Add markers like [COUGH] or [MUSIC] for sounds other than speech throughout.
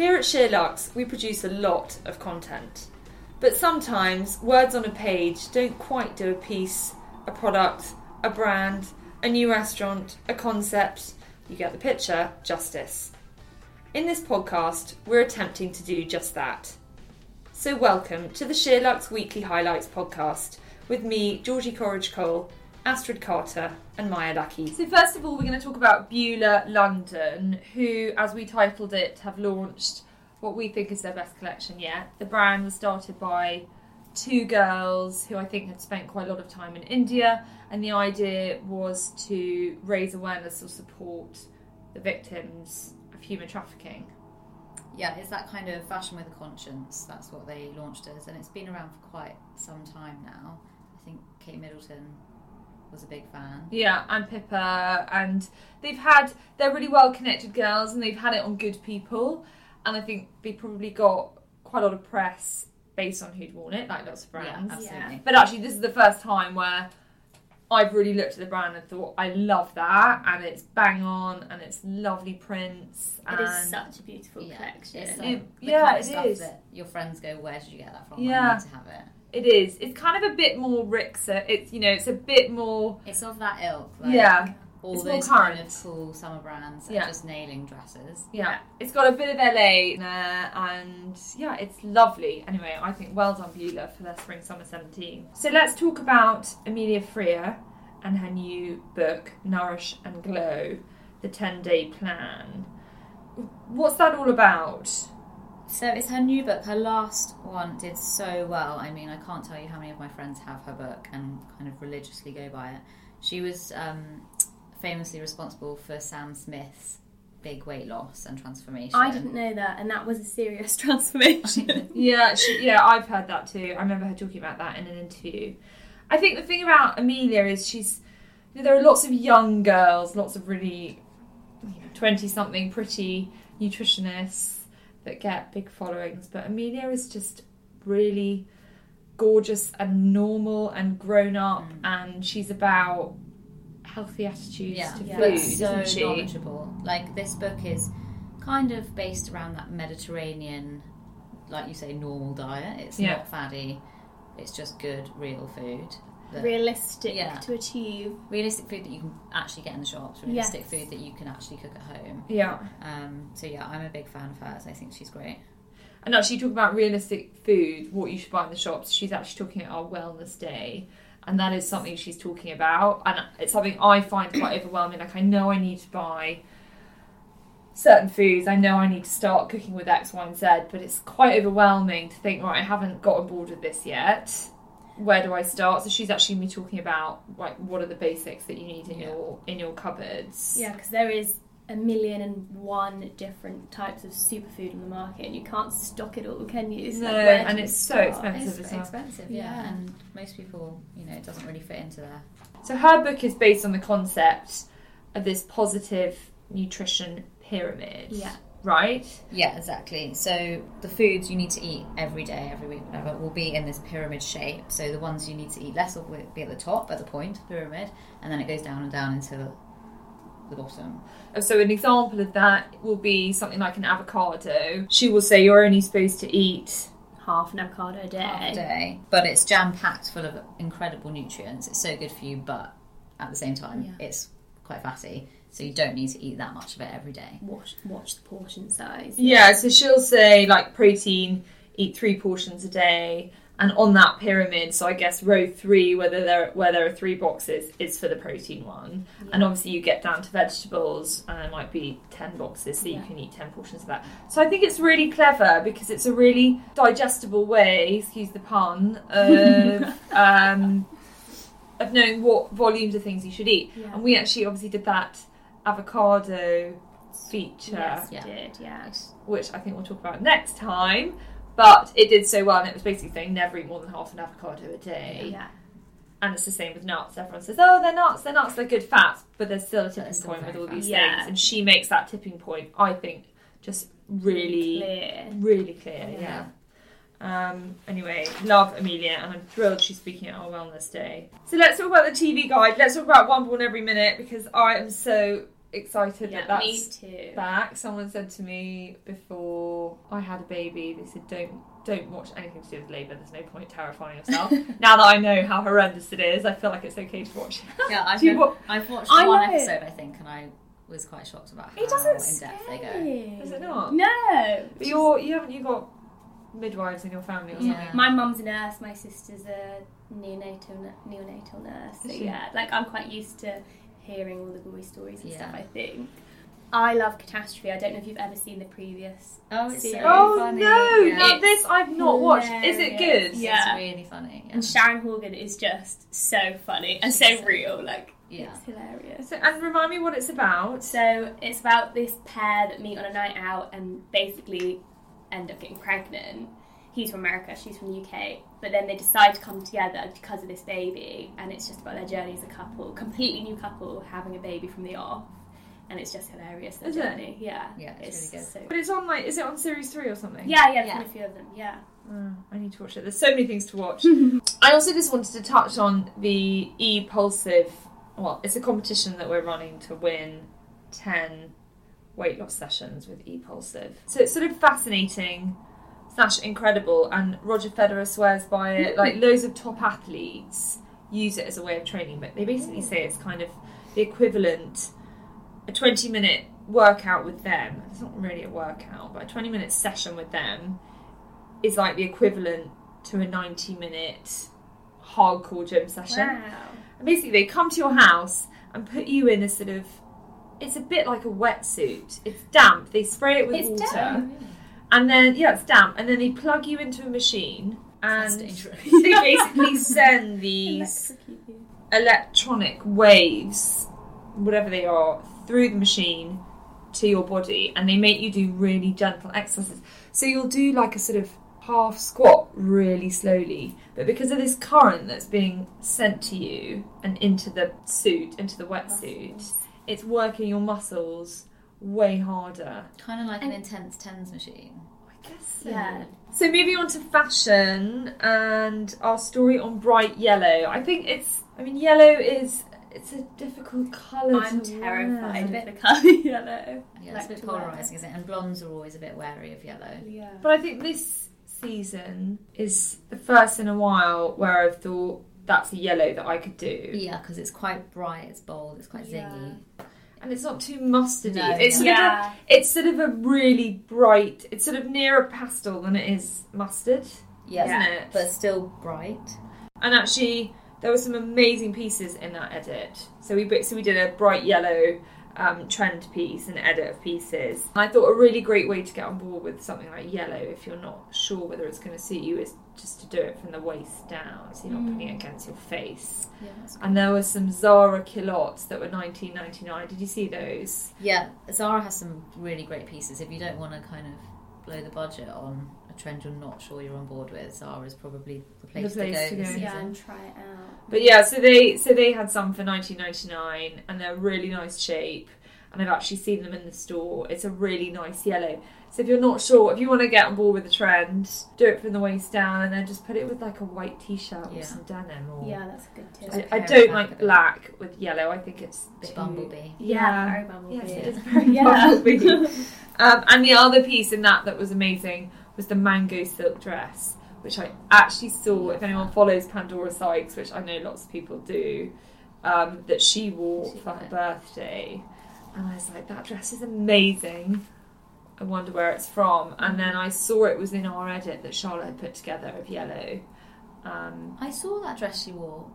Here at SheerLuxe, we produce a lot of content. But sometimes words on a page don't quite do a piece, a product, a brand, a new restaurant, a concept, you get the picture, justice. In this podcast, we're attempting to do just that. So, welcome to the SheerLuxe Weekly Highlights podcast with me, Georgie Coleridge Cole, Astrid Carter, and Maya Lackey. So, first of all, we're going to talk about Beulah London, who, as we titled it, have launched what we think is their best collection yet. The brand was started by two girls who I think had spent quite a lot of time in India, and the idea was to raise awareness or support the victims of human trafficking. Yeah, it's that kind of fashion with a conscience. That's what they launched as, and it's been around for quite some time now. I think Kate Middleton was a big fan. Yeah, and Pippa, and they've had they're really well connected girls, and they've had it on Good People, and I think they probably got quite a lot of press based on who'd worn it, like lots of brands. Yeah, absolutely. But actually, this is the first time where I've really looked at the brand and thought, I love that, and it's bang on, and it's lovely prints. It and is such a beautiful collection. It's It- like the yeah, kind of it stuff is. that your friends go, "Where did you get that from?" Yeah. I need to have it. It is. It's kind of a bit more Rixo. It's you know, it's a bit more. It's of that ilk. Like yeah, all It's more those kind current. of cool summer brands Yeah. are just nailing dresses. yeah. It's got a bit of LA in there, and yeah, it's lovely. Anyway, I think well done Beulah for their spring summer seventeen. So let's talk about Amelia Freer and her new book, Nourish and Glow: The Ten Day Plan. What's that all about? So it's her new book. Her last one did so well. I mean, I can't tell you how many of my friends have her book and kind of religiously go by it. She was um, famously responsible for Sam Smith's big weight loss and transformation. I didn't know that, and that was a serious [LAUGHS] transformation. [LAUGHS] Yeah, she, yeah, I've heard that too. I remember her talking about that in an interview. I think the thing about Amelia is she's you know, there are lots of young girls, lots of really twenty something pretty nutritionists that get big followings, but Amelia is just really gorgeous and normal and grown up, mm. and she's about healthy attitudes Yeah, to Yeah. food, so she? knowledgeable. Like this book is kind of based around that Mediterranean, like you say, normal diet. It's Yeah. not fatty. It's just good, real food. That- Realistic Yeah. to achieve. realistic food that you can actually get in the shops. Realistic Yes. food that you can actually cook at home. Yeah. Um, so yeah, I'm a big fan of hers. I think she's great. And actually, talk about realistic food, what you should buy in the shops. She's actually talking at our wellness day, and that is something she's talking about, and it's something I find quite overwhelming. Like I know I need to buy certain foods, I know I need to start cooking with X, Y, and Z, but it's quite overwhelming to think, right, I haven't got on board with this yet. Where do I start? So she's actually me talking about like what are the basics that you need in Yeah. your in your cupboards. Yeah, because there is a million and one different types of superfood on the market, and you can't stock it all, can you? So No, and you it's so expensive. It's expensive, yeah. Yeah. and most people, you know, it doesn't really fit into there. So her book is based on the concept of this positive nutrition pyramid. Yeah. Right? Yeah, exactly. So the foods you need to eat every day, every week, whatever, will be in this pyramid shape. So the ones you need to eat less of will be at the top, at the point pyramid, and then it goes down and down into the bottom. So an example of that will be something like an avocado. She will say you're only supposed to eat half an avocado a day. half a day. But it's jam packed full of incredible nutrients. It's so good for you, but at the same time, Yeah. it's quite fatty. So you don't need to eat that much of it every day. Watch, watch the portion size. Yeah, so she'll say like protein, eat three portions a day, and on that pyramid, so I guess row three, whether there where there are three boxes, is for the protein one, and obviously you get down to vegetables, and there might be ten boxes, so you can eat ten portions of that. So I think it's really clever because it's a really digestible way, excuse the pun, of [LAUGHS] um, of knowing what volumes of things you should eat. Yeah. And we actually obviously did that avocado feature Yes, Yeah. did. Yeah. which I think we'll talk about next time. But it did so well, and it was basically saying never eat more than half an avocado a day. Yeah. And it's the same with nuts. Everyone says, "Oh, they're nuts, they're nuts, they're good fats," but there's still a tipping point with very all these. Yeah. things. And she makes that tipping point, I think, just really, Clear. really clear. Yeah. Um, anyway, love Amelia, and I'm thrilled she's speaking at our wellness day. So let's talk about the TV guide. Let's talk about One Born Every Minute because I am so excited Yeah, that that's back. Someone said to me before I had a baby, they said, "Don't don't watch anything to do with labour. There's no point terrifying yourself." [LAUGHS] now that I know how horrendous it is, I feel like it's okay to watch. Yeah, [LAUGHS] I've, wa- I've watched I one love it. episode, I think, and I was quite shocked about how It doesn't in depth they go. Is it not? No. But you're you haven't you got midwives in your family or something? My mum's a nurse. My sister's a neonatal neonatal nurse. So she? yeah, like I'm quite used to hearing all the gory stories and Yeah. stuff. I think. I love Catastrophe. I don't know if you've ever seen the previous. Oh, it's so Series. Oh funny. no! Yeah. Now this I've not watched. Is it good? Yeah. It's really funny. Yeah. And Sharon Horgan is just so funny and so so real. Like Yeah. it's hilarious. So, and remind me what it's about. So it's about this pair that meet on a night out and basically end up getting pregnant. He's from America, she's from the UK. But then they decide to come together because of this baby, and it's just about their journey as a couple, completely new couple having a baby from the off, and it's just hilarious. Their Is it? yeah, Yeah, it's really good. So, But it's on like is it on series three or something? yeah, yeah, there's Yeah. been a few of them. Yeah, Oh, I need to watch it. There's so many things to watch. [LAUGHS] I also just wanted to touch on the e-pulsive. Well, it's a competition that we're running to win ten weight loss sessions with e-pulsive. So it's sort of fascinating slash incredible, and Roger Federer swears by it. Mm. Like loads of top athletes use it as a way of training, but they basically mm. say it's kind of the equivalent a 20 minute workout with them. It's not really a workout, but a 20 minute session with them is like the equivalent to a 90 minute hardcore gym session. wow. And basically, they come to your house and put you in a sort of. It's a bit like a wetsuit. It's damp. They spray it with It's water, damp. and then yeah, it's damp. And then they plug you into a machine, and [LAUGHS] they basically send these electronic waves, whatever they are, through the machine to your body, and they make you do really gentle exercises. So you'll do like a sort of half squat really slowly, but because of this current that's being sent to you and into the suit, into the wetsuit, it's working your muscles way harder. kind of like an intense tens machine. I guess so. Yeah. So moving on to fashion and our story on bright yellow. I think it's. I mean, yellow is. It's a difficult colour. I'm to terrified wear. of the colour yellow. Yeah, Like it's a bit polarising, isn't it? And blondes are always a bit wary of yellow. Yeah. But I think this season is the first in a while where I've thought that's a yellow that I could do, Yeah, because it's quite bright, it's bold, it's quite Yeah. zingy. and it's not too mustardy. No, it's no. sort of a, it's sort of a really bright. It's sort of nearer pastel than it is mustard. Yeah, Isn't it? but still bright. And actually, there were some amazing pieces in that edit. So we so we did a bright yellow um, trend piece, and edit of pieces. And I thought a really great way to get on board with something like yellow, if you're not sure whether it's going to suit you, is just to do it from the waist down, so you're not putting it against your face. Yeah, And there were some Zara culottes that were 19.99. Did you see those? Yeah, Zara has some really great pieces. If you don't want to kind of blow the budget on a trend you're not sure you're on board with, Zara is probably the place, place to to go. go. this Yeah, and try it out. But yeah, so they so they had some for 19.99, and they're really nice shape. And I've actually seen them in the store. It's a really nice yellow. So if you're not sure, if you want to get on board with the trend, do it from the waist down, and then just put it with like a white t-shirt or some denim. Or Yeah, that's a good tip. I, I don't like with it. black with yellow. I think it's Bit too- bumblebee. Yeah, very bumblebee. Yes, it is [LAUGHS] very Yeah. bumblebee. [LAUGHS] um, and the other piece in that that was amazing was the mango silk dress, which I actually saw. If anyone follows Pandora Sykes, which I know lots of people do, um, that she wore She for her birthday, and I was like, that dress is amazing. I wonder where it's from. And then I saw it was in our edit that Charlotte had put together of yellow. Um, I saw that dress she wore.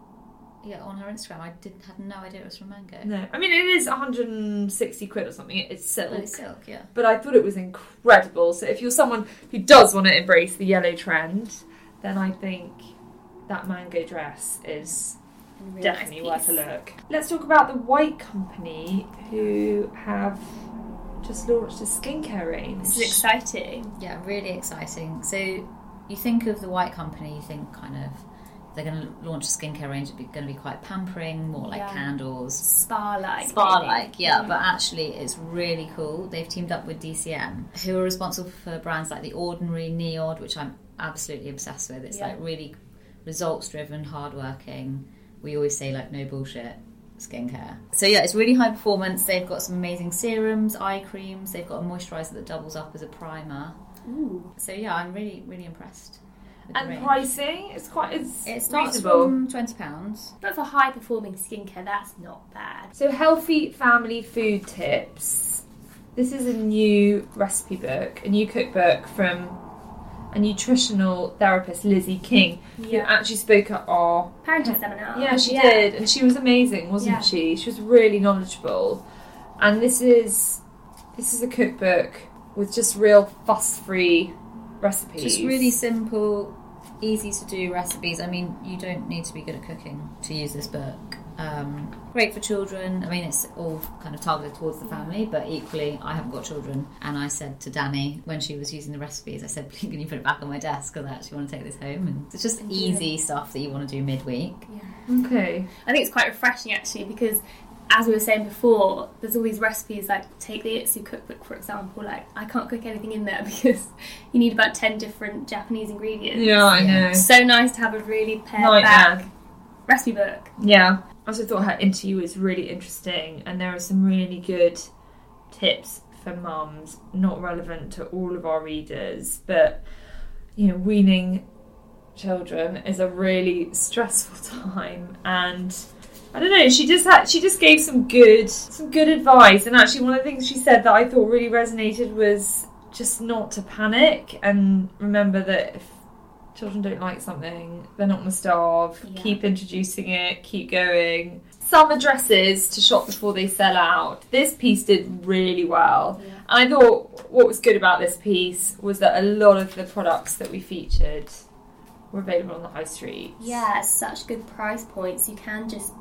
Yeah, on her Instagram. I didn't had no idea it was from Mango. no, I mean it is 160 quid or something. It's silk. Oh, it's silk. Yeah. but I thought it was incredible. So if you're someone who does want to embrace the yellow trend, then I think that mango dress is really definitely nice worth a look. Let's talk about the White Company, who have just launched a skincare range. This is exciting. Yeah, really exciting. So you think of the White Company, you think kind of they're going to launch a skincare range. It's going to be quite pampering, more like Yeah. candles, Spa like. spa like. Yeah, mm. but actually, it's really cool. They've teamed up with DECIEM, who are responsible for brands like The Ordinary, NIOD, which I'm absolutely obsessed with. It's Yeah. like really results driven, hardworking. We always say like no bullshit skincare. So yeah, it's really high performance. They've got some amazing serums, eye creams. They've got a moisturizer that doubles up as a primer. Ooh. So yeah, I'm really really impressed. With the and range. pricing, it's quite it's It starts reasonable. from twenty pounds. But for high performing skincare, that's not bad. So, healthy family food tips. This is a new recipe book, a new cookbook from a nutritional therapist, Lizzie King, who actually spoke at our. Parenting seminar. Yeah, she did, and she was amazing, wasn't Yeah. she? She was really knowledgeable, and this is this is a cookbook with just real fuss-free recipes. Just really simple, easy to do recipes. I mean, you don't need to be good at cooking to use this book. Um, great for children. I mean, it's all kind of targeted towards the family, but equally, I haven't got children. And I said to Danny when she was using the recipes, I said, can you put it back on my desk because I actually want to take this home." And it's just easy stuff that you want to do midweek. okay. I think it's quite refreshing actually because, as we were saying before, there's all these recipes like take the Itsu cookbook for example. Like I can't cook anything in there [LAUGHS] because you need about ten different Japanese ingredients. Yeah, I know. So nice to have a really pared Nightmare. back recipe book. Yeah. I also thought her interview was really interesting, and there are some really good tips for mums, not relevant to all of our readers, but you know, weaning children is a really [LAUGHS] stressful [LAUGHS] time, and I don't know. She just had, she just gave some good, some good advice, and actually, one of the things she said that I thought really resonated was just not to panic and remember that if children don't like something, they're not going to starve. Yeah. Keep introducing it, keep going. Some addresses to shop before they sell out. This piece did really well. And I thought what was good about this piece was that a lot of the products that we featured were available on the high street. Yeah, such good price points. You can just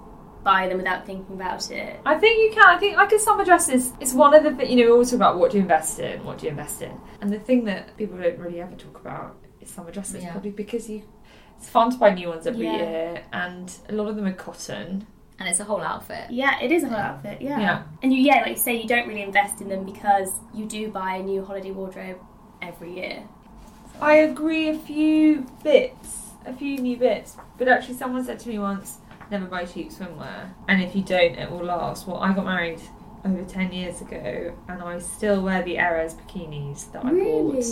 buy them without thinking about it. I think you can. I think like a summer dress is it's one of the thi- you know we always talk about what do you invest in, what do you invest in, and the thing that people don't really ever talk about is summer dresses, Yeah. probably because you it's fun to buy new ones every Yeah. year, and a lot of them are cotton. And it's a whole outfit. Yeah, it is a whole outfit. Yeah. Yeah. And you, yeah, like you say, you don't really invest in them because you do buy a new holiday wardrobe every year. I agree a few bits, a few new bits, but actually someone said to me once, never buy cheap swimwear, and if you don't, it will last. Well, I got married over ten years ago, and I still wear the Eres bikinis that I bought.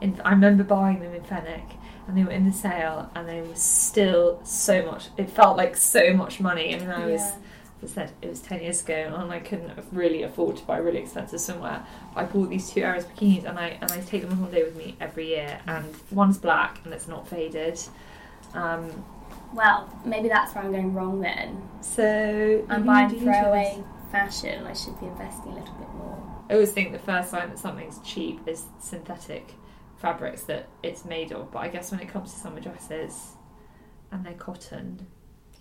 In, I remember buying them in Fenwick, and they were in the sale, and they were still so much. It felt like so much money. I mean, I was, Yeah. as I said, it was ten years ago, and I couldn't really afford to buy really expensive swimwear. I bought these two Eres bikinis, and I and I take them on holiday with me every year. And one's black, and it's not faded. Um, Well, maybe that's where I'm going wrong then. so I'm buying throwaway choose. fashion. I should be investing a little bit more. I always think the first sign that something's cheap is synthetic fabrics that it's made of. But I guess when it comes to summer dresses and they're cotton,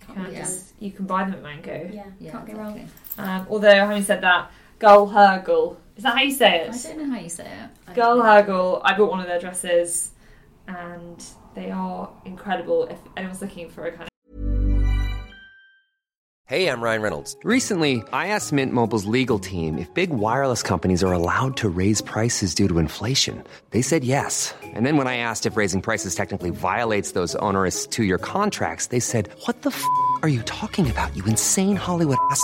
you can, Yeah. just, you can buy them at Mango. Yeah, Yeah, can't go exactly. wrong. Um, although, having said that, Gül Hürgel, is that how you say it? I don't know how you say it. I Gull don't. Hergel, I bought one of their dresses and they are incredible. If anyone's looking for a kind of Hey, I'm Ryan Reynolds. Recently, I asked Mint Mobile's legal team if big wireless companies are allowed to raise prices due to inflation. They said yes. And then when I asked if raising prices technically violates those onerous two year contracts, they said, What the f are you talking about, you insane Hollywood ass?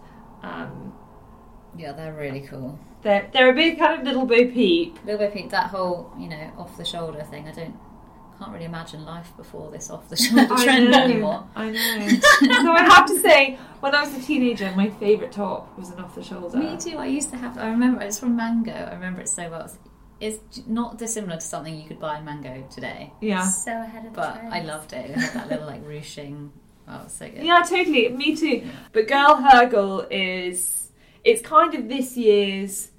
Um, Yeah, they're really cool. they're, they're a big kind of little Bo Peep. Little bit that whole, you know, off the shoulder thing. I don't, can't really imagine life before this off the [LAUGHS] shoulder trend know, anymore. I know. [LAUGHS] so I have to say, when I was a teenager, my favourite top was an off the shoulder. Me too. I used to have. I remember it's from Mango. I remember it so well. It's, it's not dissimilar to something you could buy in Mango today, Yeah. So ahead of the but trend. I loved it. It had that little like ruching. Oh, it was so good. Yeah, totally. Me too. But Gül Hürgel is it's kind of this year's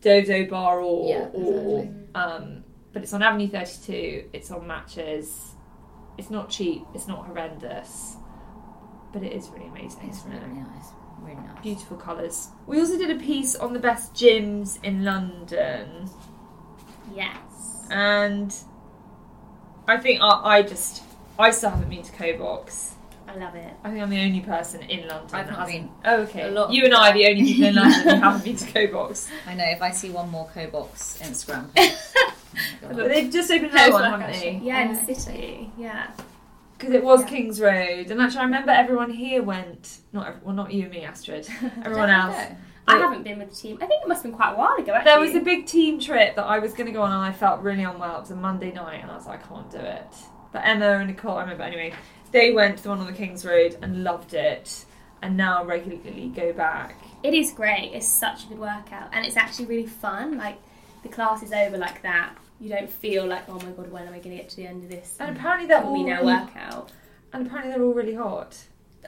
Dodo Bar or, Yeah, or exactly. um, but it's on Avenue 32. It's on Matches. It's not cheap. It's not horrendous, but it is really amazing. It's really, it? nice. Really nice. Beautiful colours. We also did a piece on the best gyms in London, Yes. and I think I, I just I still haven't been to Kobox. I love it. I think I'm the only person in London. I've that not hasn't- been. Oh, okay. A lot you and I are the only people in London who haven't been to Kobox. [LAUGHS] I know. If I see one more Kobox Instagram, [LAUGHS] post, oh my But they've just opened Post another one, haven't they? Yeah, in the city. Yeah. Because it was Yeah. Kings Road, and actually I remember everyone here went. Not every, well, not you and me, Astrid. [LAUGHS] Everyone Don't else. go. I haven't been with the team. I think it must have been quite a while ago. Actually. There was a big team trip that I was going to go on, and I felt really unwell. It was a Monday night, and I was like, I can't do it. But Emma and Nicole, I remember anyway, they went to the one on the Kings Road and loved it, and now regularly go back. It is great. It's such a good workout, and it's actually really fun. Like the class is over like that. You don't feel like, oh my god, when am I going to get to the end of this? And apparently they're all now really, workout? and apparently they're all really hot.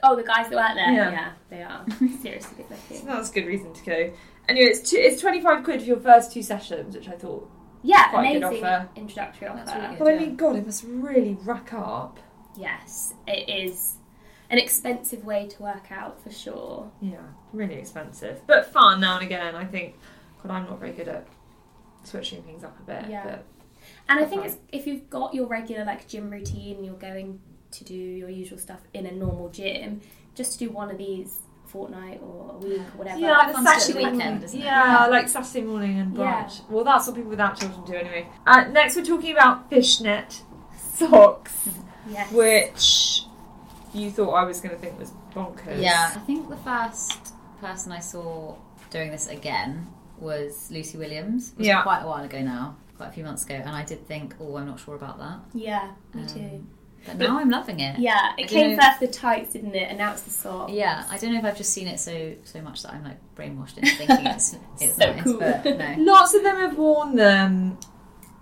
Oh, the guys that work there. Yeah. Yeah, they are [LAUGHS] seriously good So looking. that's a good reason to go. Anyway, it's two, it's twenty five quid for your first two sessions, which I thought. Yeah, Quite a good amazing offer. introductory offer. Really good. But I Yeah. mean, God, it must really rack up. Yes, it is an expensive way to work out for sure. Yeah, really expensive, but fun now and again. I think. God, I'm not very good at switching things up a bit. Yeah. But And I think fine. it's, if you've got your regular like gym routine, you're going to do your usual stuff in a normal gym, just to do one of these fortnight or a week or whatever. yeah, the fun to do at Saturday weekend, isn't it? Yeah, Yeah. like Saturday morning and Yeah. brunch. Well, that's what people without children do anyway. Uh, next, we're talking about fishnet socks, Yes. which you thought I was going to think was bonkers. Yeah, I think the first person I saw doing this again was Lucy Williams. It was Yeah. quite a while ago now, quite a few months ago, and I did think, oh, I'm not sure about that. Yeah, me Um, too. But now I'm loving it. Yeah, it came know- first the tights, didn't it? And now it's the sock. Yeah, I don't know if I've just seen it so so much that I'm like brainwashed into thinking [LAUGHS] it's it's So nice, cool. but no. [LAUGHS] Lots of them have worn them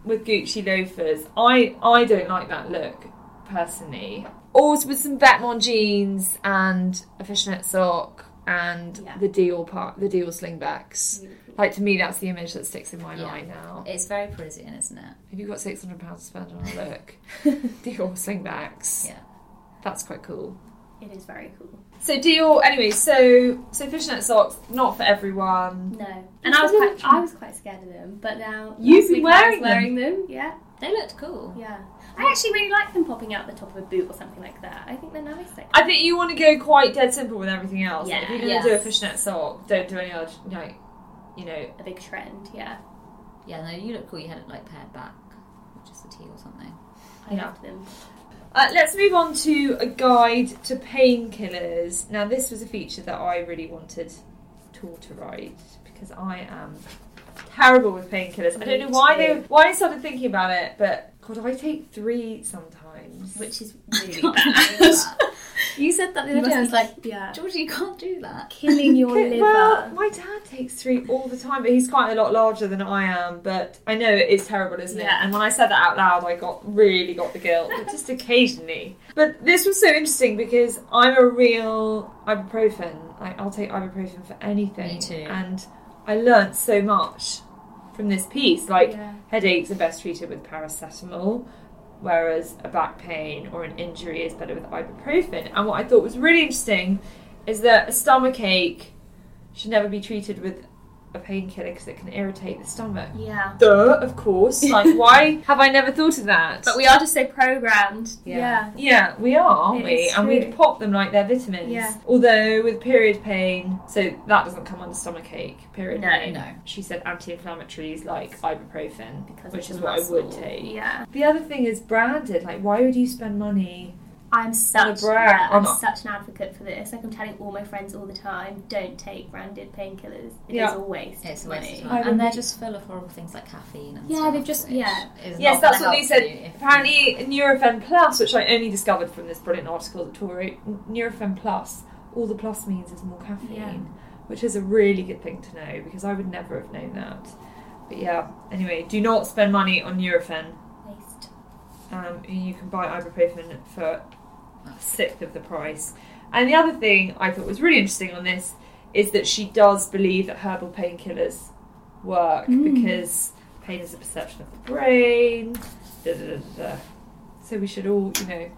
with Gucci loafers. I I don't like that look personally. Also with some Vetements jeans and a fishnet sock and Yeah. the Dior part, the Dior slingbacks. Like to me, that's the image that sticks in my Yeah. mind now. It's very Parisian, isn't it? If you've got six hundred pounds to spend on a [LAUGHS] look, [LAUGHS] Dior slingbacks. Yeah. That's quite cool. It is very cool. So Dior, anyway. So so fishnet socks, not for everyone. No, and I was quite, I was quite scared of them, but now You've been wearing wearing them. Yeah, They looked cool. yeah. I actually really like them popping out the top of a boot or something like that. I think they're nice. Like, I think you want to go quite dead simple with everything else. Like, if you're going to do a fishnet sock, don't do any other, like, you know. a big trend. Yeah, Yeah, no, you look cool. You had it like paired back, with just a tee or something. I Yeah. loved them. Uh, let's move on to a guide to painkillers. Now, this was a feature that I really wanted Tool to write because I am terrible with painkillers. I don't know why they why I started thinking about it, but God, I take three sometimes. Which is [LAUGHS] really bad. you said that the You other day. I was like, yeah, Georgie, you can't do that. killing your Okay, liver. Well, my dad takes three all the time, but he's quite a lot larger than I am. But I know it is terrible, isn't it? Yeah. And when I said that out loud, I got really got the guilt, but just occasionally. But this was so interesting because I'm a real ibuprofen. Like I'll take ibuprofen for anything. Me too. And I learnt so much from this piece. Like Yeah. headaches are best treated with paracetamol. Whereas a back pain or an injury is better with ibuprofen. And what I thought was really interesting is that a stomach ache should never be treated with a painkiller because it can irritate the stomach. Yeah. Duh, of course. Like, why have I never thought of that? But we are just so programmed. Yeah. Yeah. Yeah, we are, aren't It we? And we true. pop them like they're vitamins. Yeah. Although with period pain, so that doesn't come under stomach ache. Period No. pain. No. She said anti-inflammatories like ibuprofen, Because which is the what I would take. Yeah. The other thing is branded. Like, why would you spend money? I'm such yeah, I'm on- such an advocate for this. Like I'm telling all my friends all the time, don't take branded painkillers. It is Yeah. a waste It's a of waste money. of I. And they're just full of horrible things like caffeine and Yeah, stuff, they've just- yeah. Yes, that's what they said. Apparently, Nurofen Plus, which I only discovered from this brilliant article that Tor wrote, Nurofen Plus, all the plus means is more caffeine, Yeah. which is a really good thing to know because I would never have known that. But yeah, anyway, do not spend money on Nurofen. Waste. Um, you can buy ibuprofen for a sixth of the price. And the other thing I thought was really interesting on this is that she does believe that herbal painkillers work mm. because pain is a perception of the brain. Da, da, da. So we should all, you know,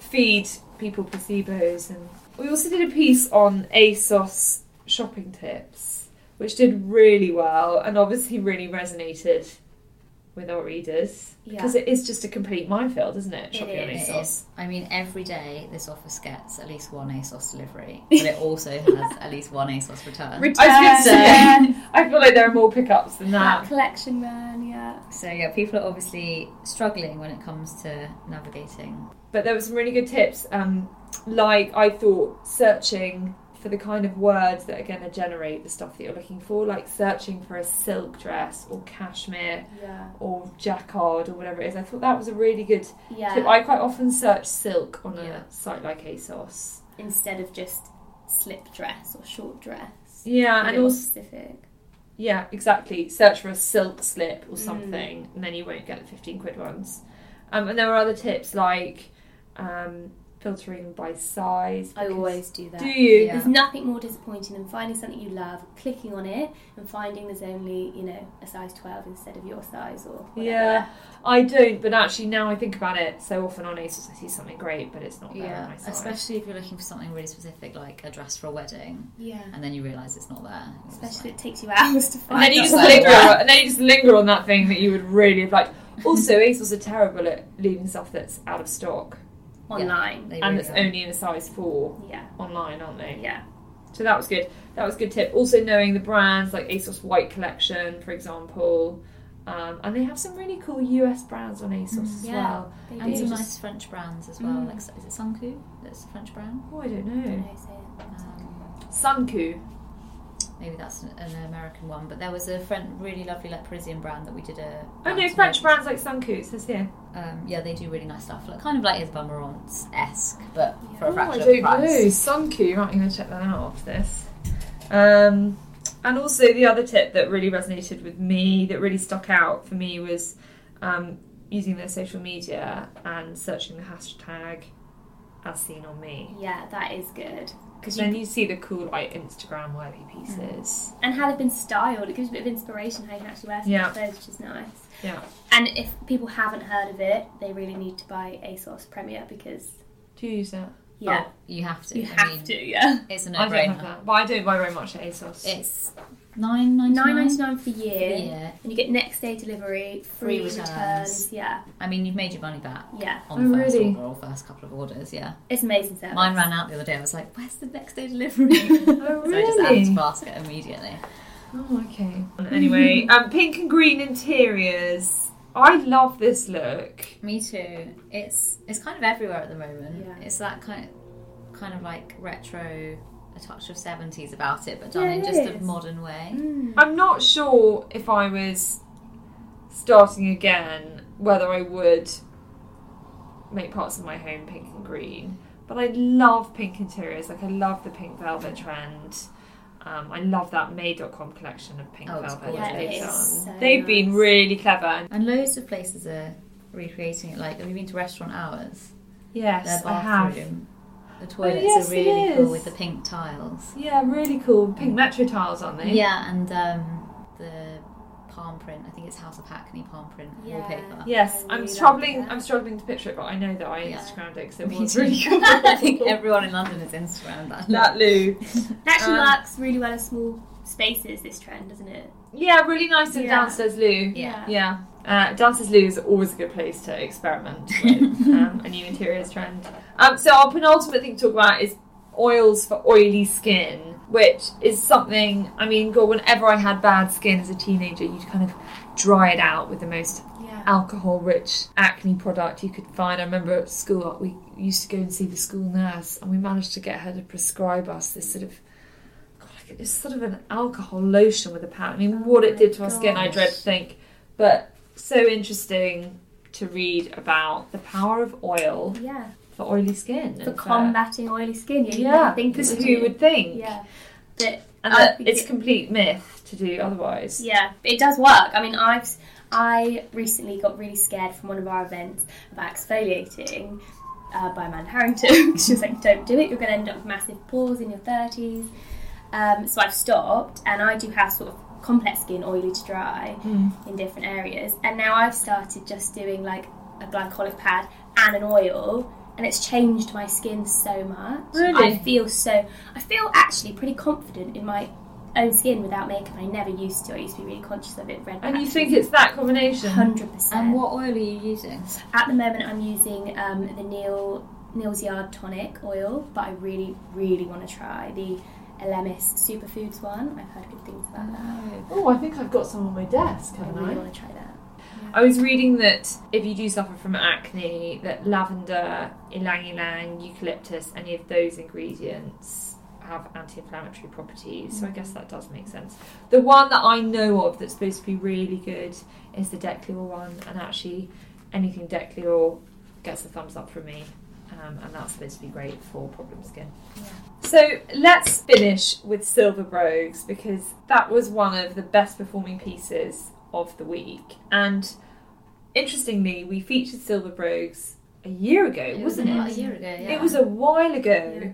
feed people placebos. And we also did a piece on ASOS shopping tips, which did really well and obviously really resonated with our readers because it is just a complete minefield, isn't it? It Shopping on is. ASOS. is. I mean, every day this office gets at least one ASOS delivery, but it [LAUGHS] also has at least one ASOS return. I was say, [LAUGHS] I feel like there are more pickups than That that. collection man, yeah. so yeah, people are obviously struggling when it comes to navigating. But there were some really good tips. Um, like I thought, searching for the kind of words that are going to generate the stuff that you're looking for, like searching for a silk dress or cashmere Yeah. or jacquard or whatever it is. I thought that was a really good Yeah. tip. I quite often search silk on a Yeah. site like ASOS. Instead of just slip dress or short dress. Yeah, and also specific. Yeah, exactly. Search for a silk slip Mm. or something, and then you won't get the 15 quid ones. Um, and there were other tips like um, filtering by size. I always do that. Do you? Yeah. There's nothing more disappointing than finding something you love, clicking on it, and finding there's only, you know, a size 12 instead of your size or whatever. Yeah, I don't, but actually now I think about it, so often on ASOS I see something great, but it's not there Yeah, my size. especially if you're looking for something really specific, like a dress for a wedding, Yeah. and then you realise it's not there. It's Especially like- it takes you hours to [LAUGHS] find. and then you just linger, [LAUGHS] and then you just linger on that thing that you would really have liked. Also, ASOS are terrible at leaving stuff that's out of stock, online. They and really it's are. only in a size four Yeah. online, aren't they? Yeah. So that was good. That was a good tip. Also knowing the brands like ASOS White Collection, for example. Um, and they have some really cool US brands on ASOS as Yeah. well. They and do. some nice French brands as well. Mm. Like, is it Suncoo? That's a French brand. Oh, I don't I don't know. know how to say it. Um, Suncoo. Maybe that's an, an American one, but there was a French, really lovely like Parisian brand that we did a. Oh no, French to- brands like Suncoo. It says here. Um, yeah, they do really nice stuff, like kind of like Isabel Marant's esque, but for a Oh, I fraction of don't the know. price. Suncoo. Right, I'm going to check that out after this. Um, and also the other tip that really resonated with me, that really stuck out for me, was um, using their social media and searching the hashtag as seen on me. Yeah, that is good. Because then you see the cool like Instagram worthy pieces. Mm. And how they've been styled. It gives you a bit of inspiration how you can actually wear some Yeah. clothes, which is nice. Yeah. And if people haven't heard of it, they really need to buy ASOS Premier because, Do you use that? yeah, Oh, you have to. you I have mean, to, yeah. It's a I don't have no-brainer. that, but I don't buy very much at ASOS. It's nine ninety Nine nine. ninety nine for the year, year. and you get next day delivery, free, Free returns. returns. Yeah, I mean, you've made your money back yeah, on the Oh, first really? order or first couple of orders. Yeah, it's amazing service. mine ran out the other day. I was like, "Where's the next day delivery?" Oh, [LAUGHS] really? [LAUGHS] so I just added really? to basket immediately. Oh, okay. Anyway, [LAUGHS] um, pink and green interiors. I love this look. Me too. It's it's kind of everywhere at the moment. Yeah. It's that kind of kind of like retro, a touch of seventies about it, but done Yeah, in it just a modern way. Mm. I'm not sure if I was starting again whether I would make parts of my home pink and green. But I love pink interiors. Like I love the pink velvet trend. Um, I love that Made.com collection of pink Oh, velvet gorgeous. they've Yeah, it done. so they've been really clever. And loads of places are recreating it. Like, have you been to Restaurant Hours? Yes, Their I have. bathroom. The toilets yes, are really cool with the pink tiles. Yeah, really cool. Pink metro tiles, aren't they? Yeah, and um, the palm print. I think it's House of Hackney palm print Yeah. wallpaper. Yes, I I'm struggling. like. I'm struggling to picture it, but I know that I Yeah. Instagrammed it because it [LAUGHS] was really [LAUGHS] cool. I think everyone in London is Instagram that. that [LAUGHS] loo. It actually Um, works really well in small spaces. This trend, doesn't it? Yeah, really nice in Yeah. downstairs loo. Yeah. Yeah. Uh, Downstairs loo is always a good place to experiment with um, a new interiors trend. Um, so our penultimate thing to talk about is oils for oily skin, which is something. I mean, God, whenever I had bad skin as a teenager, you'd kind of dry it out with the most Yeah. alcohol-rich acne product you could find. I remember at school we used to go and see the school nurse, and we managed to get her to prescribe us this sort of. God, It's sort of an alcohol lotion with a powder. I mean, what it did to our skin, I dread to think. But so interesting to read about the power of oil Yeah. For oily skin. For and combating oily skin. Yeah. you Yeah, think because who would think? Yeah. But And that it's it- complete myth to do otherwise. Yeah, it does work. I mean, I've I recently got really scared from one of our events about exfoliating uh, by Amanda Harrington. [LAUGHS] she was like, "Don't do it. You're going to end up with massive pores in your 30s." Um, so I've stopped, and I do have sort of complex skin, oily to dry, in different areas. And now I've started just doing like a glycolic pad and an oil. And it's changed my skin so much. Really? I feel so. I feel actually pretty confident in my own skin without makeup. I never used to. I used to be really conscious of it. Red And you think it's that combination? hundred percent. And what oil are you using? At the moment, I'm using um, the Neal Neal's Yard tonic oil, but I really, really want to try the Elemis Superfoods one. I've heard good things about that. Oh, I think I've got some on my desk, haven't really I? want to try that. I was reading that if you do suffer from acne, that lavender, ylang ylang, eucalyptus, any of those ingredients have anti-inflammatory properties. So I guess that does make sense. The one that I know of that's supposed to be really good is the Decleor one, and actually anything Decleor gets a thumbs up from me. Um, and that's supposed to be great for problem skin. So let's finish with Silver Brogues because that was one of the best performing pieces of the week. And interestingly, we featured Silver Brogues a year ago, It was wasn't about it? a year ago, yeah. It was a while ago, Yeah.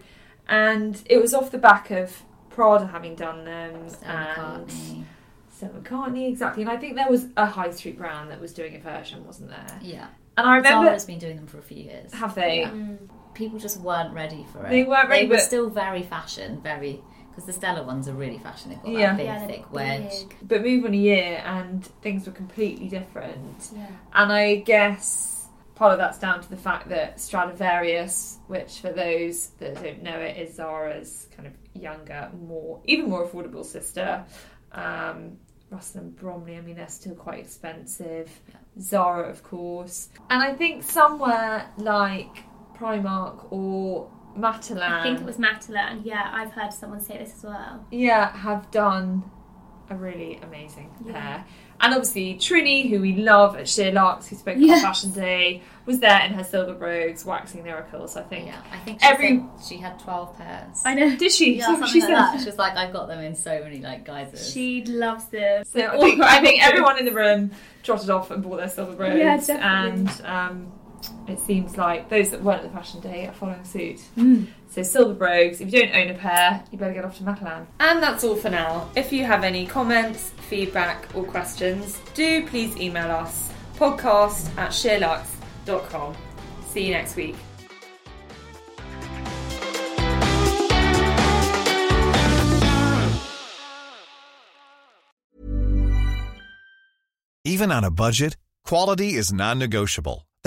and it was off the back of Prada having done them Stella and McCartney. Stella McCartney exactly. And I think there was a high street brand that was doing a version, wasn't there? Yeah. And I remember, Zara's been doing them for a few years. have they? Yeah. Mm. People just weren't ready for it. They weren't ready, They were but- still very fashion, very because the Stella ones are really fashionable. Yeah. that big, Yeah, they're thick wedge. But move on a year, and things were completely different. Yeah. And I guess part of that's down to the fact that Stradivarius, which for those that don't know it, is Zara's kind of younger, more even more affordable sister. Um, Russell and Bromley, I mean, they're still quite expensive. Zara, of course. And I think somewhere like Primark or Matalan, I think it was Matalan. Yeah, I've heard someone say this as well. yeah, have done a really amazing Yeah. pair. And obviously Trinny, who we love at SheerLuxe, who spoke Yes. on Fashion Day, was there in her silver brogues, waxing miracles. I think. Yeah, I think she Every- said she had twelve pairs. I know. Did she? Yeah, [LAUGHS] something she like said- that. She was like, I've got them in so many like guises. She loves them. So I think, I think everyone in the room trotted off and bought their silver brogues. Yeah, definitely. And um, it seems like those that weren't at the fashion day are following suit. Hmm. So silver brogues. If you don't own a pair, you better get off to Matalan. And that's all for now. If you have any comments, feedback, or questions, do please email us podcast at sheerluxe.com. See you next week. Even on a budget, quality is non-negotiable.